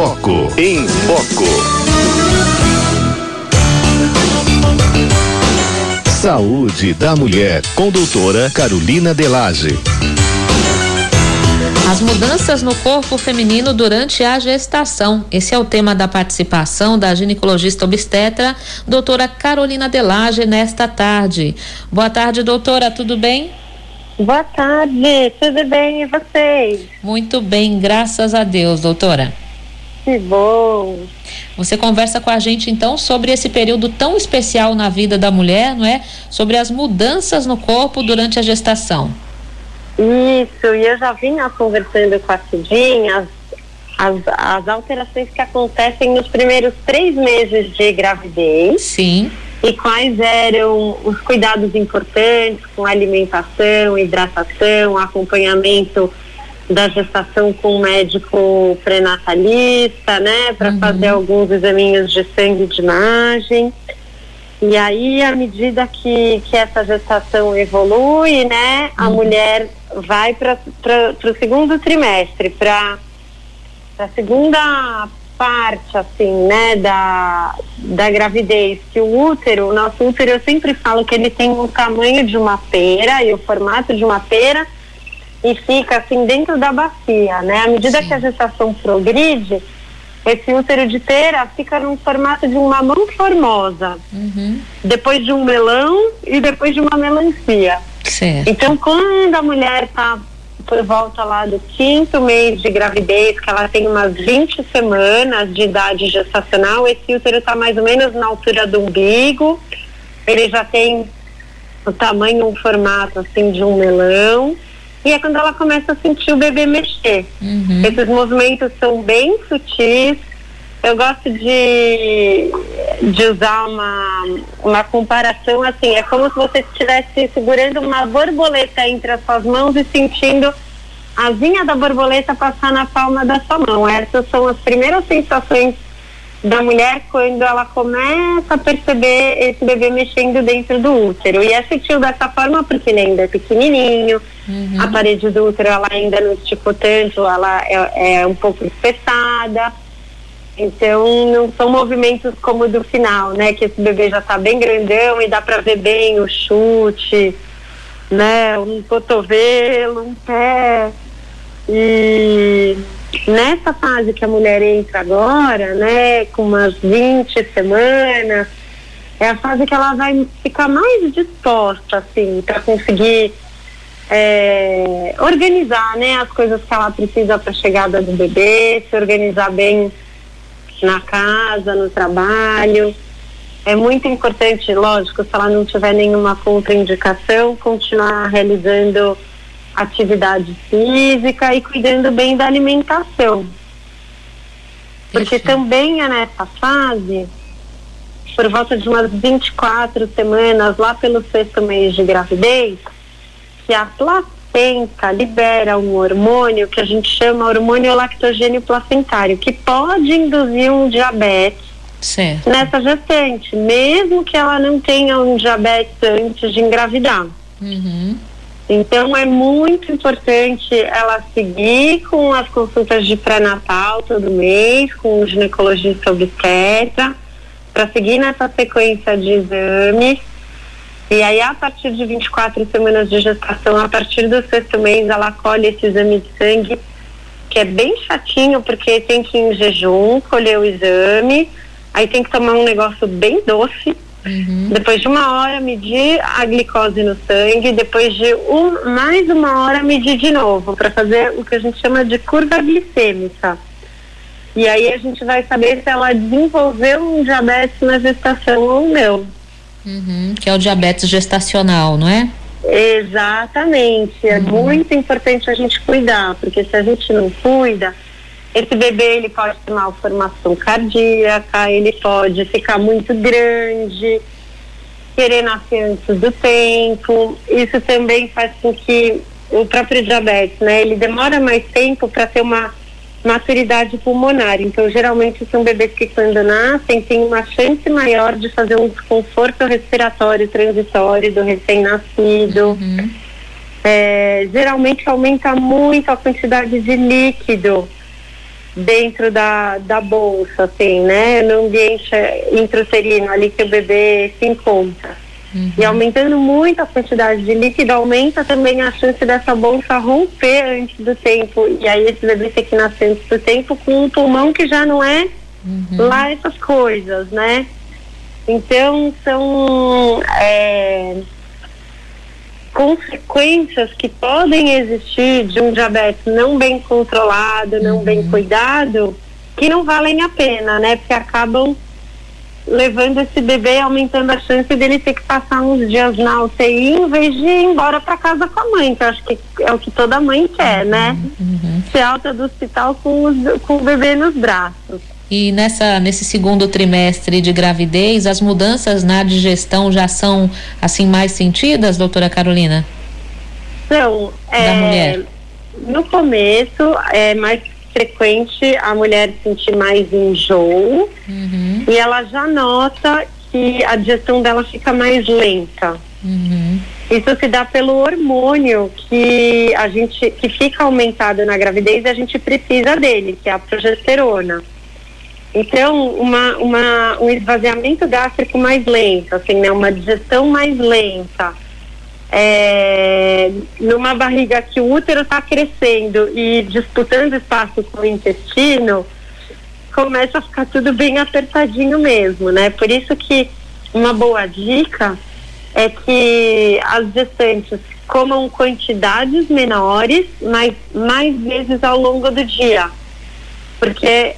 Foco. Em Foco. Saúde da Mulher, com doutora Carolina Delage. As mudanças no corpo feminino durante a gestação. Esse é o tema da participação da ginecologista obstetra, doutora Carolina Delage, nesta tarde. Boa tarde, doutora, tudo bem? Boa tarde, tudo bem e vocês? Muito bem, graças a Deus, doutora. Que bom. Você conversa com a gente então sobre esse período tão especial na vida da mulher, não é? Sobre as mudanças no corpo durante a gestação. Isso, e eu já vinha conversando com a Cidinha as, as, alterações que acontecem nos primeiros três meses de gravidez. Sim. E quais eram os cuidados importantes com alimentação, hidratação, acompanhamento da gestação com um médico pré-natalista, né, para uhum. fazer alguns examinhos de sangue de imagem. E aí, à medida que, que essa gestação evolui, né, a uhum. mulher vai para o segundo trimestre, para a segunda parte, assim, né, da, da gravidez, que o útero, o nosso útero, eu sempre falo que ele tem o tamanho de uma pera e o formato de uma pera e fica, assim, dentro da bacia, né? À medida Sim. que a gestação progride, esse útero de pera fica no formato de uma mão formosa, uhum. depois de um melão e depois de uma melancia. Certo. Então, quando a mulher está por volta lá do quinto mês de gravidez, que ela tem umas 20 semanas de idade gestacional, esse útero está mais ou menos na altura do umbigo, ele já tem o tamanho, o formato assim de um melão. E é quando ela começa a sentir o bebê mexer. Uhum. Esses movimentos são bem sutis, eu gosto de, de usar uma, uma comparação assim, é como se você estivesse segurando uma borboleta entre as suas mãos e sentindo a asinha da borboleta passar na palma da sua mão. Essas são as primeiras sensações da mulher quando ela começa a perceber esse bebê mexendo dentro do útero. E é sutil dessa forma porque ele ainda é pequenininho, uhum. a parede do útero ela ainda não esticou tanto, ela é, é um pouco espessada. Então, não são movimentos como o do final, né? Que esse bebê já está bem grandão e dá para ver bem o chute, né? Um cotovelo, um pé. E nessa fase que a mulher entra agora, né? Com umas 20 semanas, é a fase que ela vai ficar mais disposta, assim, para conseguir é, organizar, né? As coisas que ela precisa para a chegada do bebê, se organizar bem na casa, no trabalho. É muito importante, lógico, se ela não tiver nenhuma contraindicação, continuar realizando atividade física e cuidando bem da alimentação. Porque Isso. também é nessa fase, por volta de umas 24 semanas, lá pelo sexto mês de gravidez, que a placenta libera um hormônio que a gente chama hormônio lactogênio placentário, que pode induzir um diabetes certo. nessa gestante, mesmo que ela não tenha um diabetes antes de engravidar. Uhum. Então é muito importante ela seguir com as consultas de pré-natal todo mês, com o ginecologista obstetra, para seguir nessa sequência de exames e aí, a partir de 24 semanas de gestação, a partir do sexto mês, ela colhe esse exame de sangue, que é bem chatinho, porque tem que ir em jejum, colher o exame, aí tem que tomar um negócio bem doce. Uhum. Depois de uma hora, medir a glicose no sangue. Depois de um, mais uma hora, medir de novo, para fazer o que a gente chama de curva glicêmica. E aí a gente vai saber se ela desenvolveu um diabetes na gestação ou não. Uhum, que é o diabetes gestacional, não é? Exatamente. É uhum. muito importante a gente cuidar, porque se a gente não cuida, esse bebê ele pode ter malformação cardíaca, ele pode ficar muito grande, querer nascer antes do tempo. Isso também faz com que o próprio diabetes, né, ele demora mais tempo para ter uma maturidade pulmonar. Então, geralmente são bebês que quando nascem têm uma chance maior de fazer um desconforto respiratório transitório do recém-nascido. Uhum. É, geralmente aumenta muito a quantidade de líquido dentro da, da bolsa, assim, né? No ambiente intrauterino ali que o bebê se encontra. Uhum. E aumentando muito a quantidade de líquido, aumenta também a chance dessa bolsa romper antes do tempo. E aí esse bebê tem que nascer antes do tempo com um pulmão que já não é uhum. lá essas coisas, né? Então são é, consequências que podem existir de um diabetes não bem controlado, não uhum. bem cuidado, que não valem a pena, né? Porque acabam levando esse bebê, aumentando a chance dele ter que passar uns dias na UTI em vez de ir embora para casa com a mãe, que eu acho que é o que toda mãe quer, né? Uhum. Ser alta do hospital com, os, com o bebê nos braços. E nessa, nesse segundo trimestre de gravidez, as mudanças na digestão já são assim mais sentidas, doutora Carolina? São. Da é, mulher. No começo é mais frequente a mulher sentir mais enjoo uhum. e ela já nota que a digestão dela fica mais lenta. Uhum. Isso se dá pelo hormônio que a gente que fica aumentado na gravidez e a gente precisa dele, que é a progesterona. Então, uma, uma, um esvaziamento gástrico mais lento, assim, né? Uma digestão mais lenta. É, numa barriga que o útero está crescendo e disputando espaço com o intestino, começa a ficar tudo bem apertadinho mesmo, né? Por isso que uma boa dica é que as gestantes comam quantidades menores, mas mais vezes ao longo do dia. Porque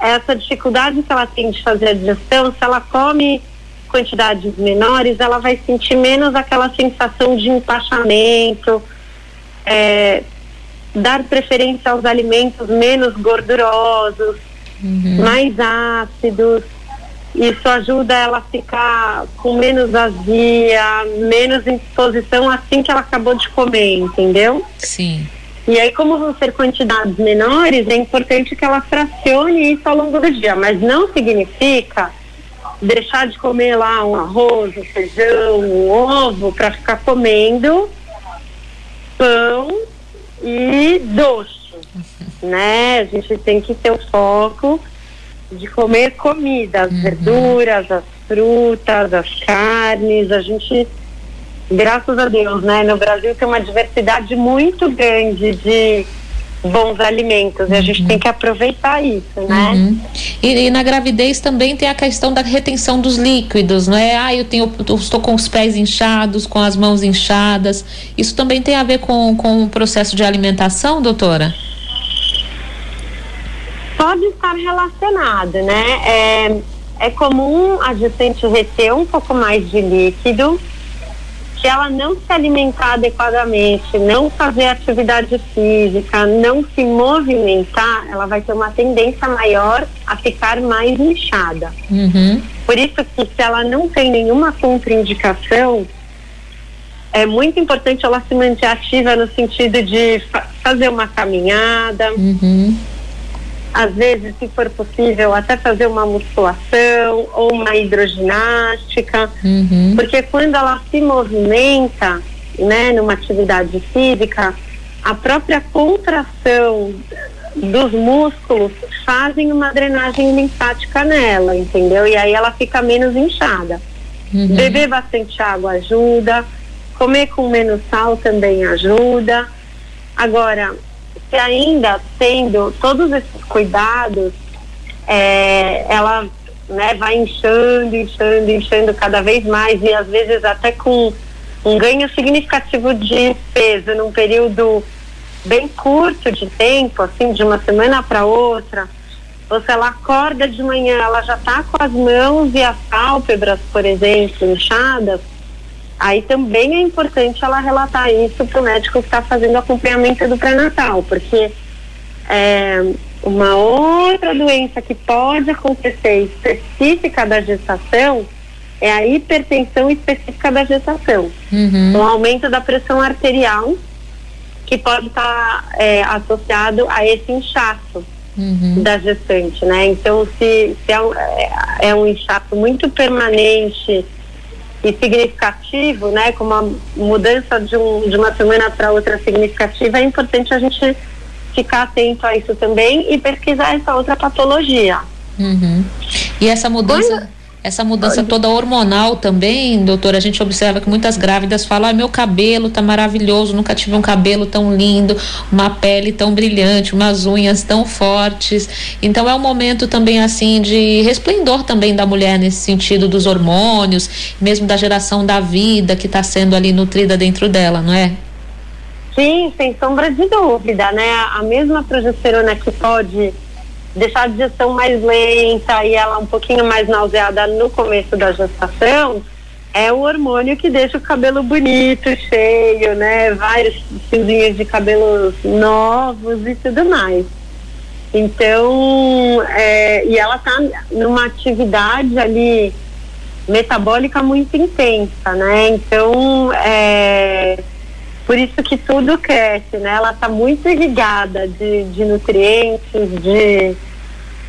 essa dificuldade que ela tem de fazer a digestão, se ela come quantidades menores, ela vai sentir menos aquela sensação de empachamento, é, dar preferência aos alimentos menos gordurosos, uhum. mais ácidos. Isso ajuda ela a ficar com menos azia, menos indisposição assim que ela acabou de comer, entendeu? Sim. E aí, como vão ser quantidades menores, é importante que ela fracione isso ao longo do dia, mas não significa deixar de comer lá um arroz, um feijão, um ovo, para ficar comendo pão e doce, né? A gente tem que ter o foco de comer comida, as uhum. verduras, as frutas, as carnes, a gente graças a Deus, né? No Brasil tem uma diversidade muito grande de bons alimentos e a gente uhum. tem que aproveitar isso, né? Uhum. E, e, na gravidez também tem a questão da retenção dos líquidos, não é? Ah, eu tenho, eu estou com os pés inchados, com as mãos inchadas. Isso também tem a ver com, com o processo de alimentação, doutora? Pode estar relacionado, né? É, é comum a gestante reter um pouco mais de líquido se ela não se alimentar adequadamente, não fazer atividade física, não se movimentar, ela vai ter uma tendência maior a ficar mais inchada. Uhum. Por isso que se ela não tem nenhuma contraindicação, é muito importante ela se manter ativa no sentido de fa fazer uma caminhada. Uhum às vezes, se for possível, até fazer uma musculação ou uma hidroginástica, uhum. porque quando ela se movimenta, né, numa atividade física, a própria contração dos músculos fazem uma drenagem linfática nela, entendeu? E aí ela fica menos inchada. Uhum. Beber bastante água ajuda, comer com menos sal também ajuda. Agora, se ainda tendo todos esses cuidados, é, ela né, vai inchando, inchando, inchando cada vez mais e às vezes até com um ganho significativo de peso num período bem curto de tempo, assim, de uma semana para outra. Ou se ela acorda de manhã, ela já está com as mãos e as pálpebras, por exemplo, inchadas, Aí também é importante ela relatar isso para o médico que está fazendo acompanhamento do pré-natal, porque é, uma outra doença que pode acontecer específica da gestação é a hipertensão específica da gestação. Uhum. Um aumento da pressão arterial que pode estar tá, é, associado a esse inchaço uhum. da gestante, né? Então, se, se é, um, é, é um inchaço muito permanente e significativo, né, como a mudança de, um, de uma semana para outra significativa, é importante a gente ficar atento a isso também e pesquisar essa outra patologia. Uhum. E essa mudança, essa mudança toda hormonal também, doutora, a gente observa que muitas grávidas falam: ah, meu cabelo tá maravilhoso, nunca tive um cabelo tão lindo, uma pele tão brilhante, umas unhas tão fortes. Então é um momento também assim de resplendor também da mulher nesse sentido dos hormônios, mesmo da geração da vida que está sendo ali nutrida dentro dela, não é? Sim, sem sombra de dúvida, né? A mesma progesterona que pode deixar a digestão mais lenta e ela um pouquinho mais nauseada no começo da gestação, é o hormônio que deixa o cabelo bonito, cheio, né? Vários fiozinhos de cabelos novos e tudo mais. Então, é, e ela tá numa atividade ali metabólica muito intensa, né? Então, é, por isso que tudo cresce, né? Ela está muito irrigada de, de nutrientes, de,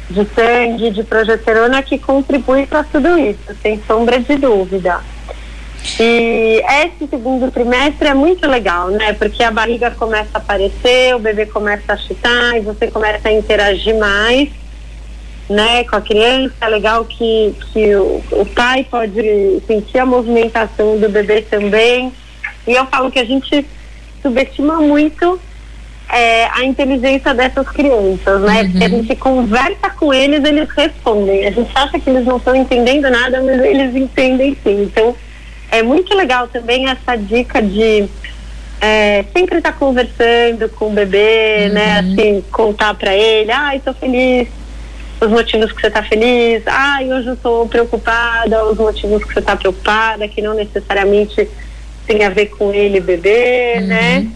de sangue, de progesterona que contribui para tudo isso, sem sombra de dúvida. E esse segundo trimestre é muito legal, né? Porque a barriga começa a aparecer, o bebê começa a chutar e você começa a interagir mais, né? Com a criança. É legal que, que o, o pai pode sentir a movimentação do bebê também. E eu falo que a gente subestima muito é, a inteligência dessas crianças, né? Uhum. Porque a gente conversa com eles, eles respondem. A gente acha que eles não estão entendendo nada, mas eles entendem sim. Então, é muito legal também essa dica de é, sempre estar tá conversando com o bebê, né? uhum. né? Assim, contar para ele, ai, tô feliz, os motivos que você está feliz, ai, hoje eu estou preocupada, os motivos que você está preocupada, que não necessariamente tem a ver com ele beber, uhum. né?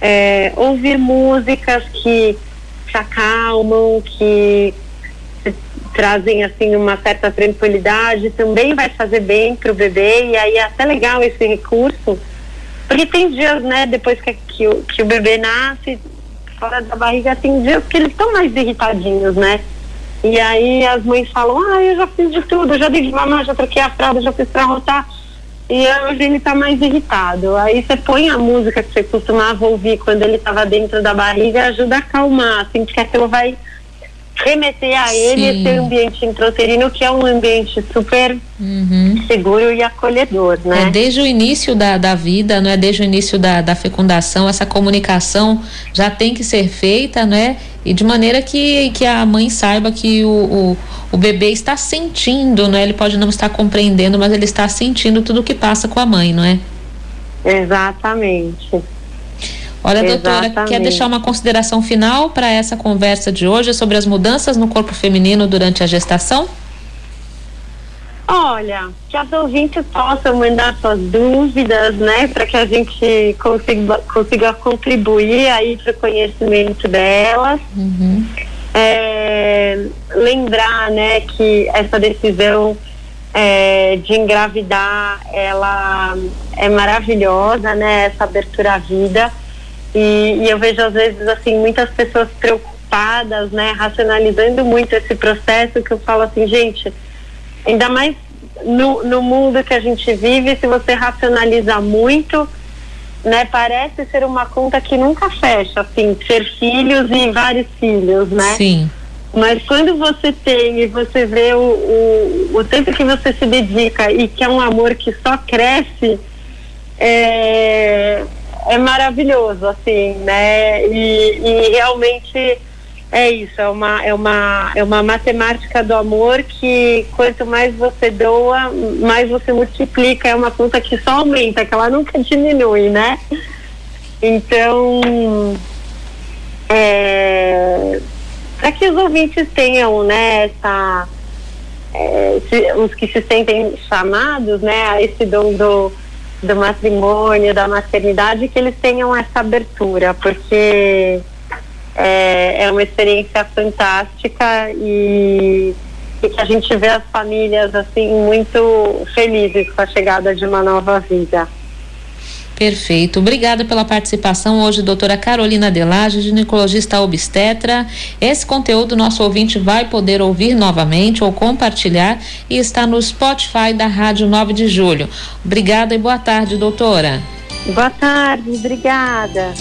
É, ouvir músicas que te acalmam, que trazem assim uma certa tranquilidade, também vai fazer bem para o bebê e aí é até legal esse recurso, porque tem dias, né, depois que, que, o, que o bebê nasce, fora da barriga, tem dias que eles estão mais irritadinhos, né? E aí as mães falam, ah, eu já fiz de tudo, já dei de mamar, já troquei a fralda, já fiz para rotar e hoje ele está mais irritado. Aí você põe a música que você costumava ouvir quando ele estava dentro da barriga, ajuda a acalmar, assim, porque aquilo vai remeter a ele Sim. esse ambiente intrauterino que é um ambiente super uhum. seguro e acolhedor, né? É, desde o início da, da vida, não é? Desde o início da, da fecundação, essa comunicação já tem que ser feita, né? E de maneira que, que a mãe saiba que o, o, o bebê está sentindo, não é? Ele pode não estar compreendendo, mas ele está sentindo tudo o que passa com a mãe, não é? Exatamente. Olha, doutora, quer deixar uma consideração final para essa conversa de hoje sobre as mudanças no corpo feminino durante a gestação? Olha, que as ouvintes possam mandar suas dúvidas, né, para que a gente consiga, consiga contribuir aí para o conhecimento delas. Uhum. É, lembrar, né, que essa decisão é, de engravidar, ela é maravilhosa, né, essa abertura à vida e, e, eu vejo às vezes assim muitas pessoas preocupadas, né, racionalizando muito esse processo que eu falo assim, gente, ainda mais no, no mundo que a gente vive, se você racionalizar muito, né, parece ser uma conta que nunca fecha, assim, ter filhos e vários filhos, né? Sim. Mas quando você tem e você vê o, o, o tempo que você se dedica e que é um amor que só cresce, é, é maravilhoso, assim, né? E, e, realmente é isso, é uma, é, uma, é uma matemática do amor que quanto mais você doa, mais você multiplica, é uma conta que só aumenta, que ela nunca diminui, né? Então, é, para que os ouvintes tenham, né, essa, é, se, os que se sentem chamados, né, a esse dom do do matrimônio, da maternidade, que eles tenham essa abertura, porque é, é uma experiência fantástica e, e, que a gente vê as famílias assim muito felizes com a chegada de uma nova vida. Perfeito. Obrigada pela participação hoje, doutora Carolina Delage, ginecologista obstetra. Esse conteúdo nosso ouvinte vai poder ouvir novamente ou compartilhar e está no Spotify da Rádio 9 de Julho. Obrigada e boa tarde, doutora. Boa tarde, obrigada.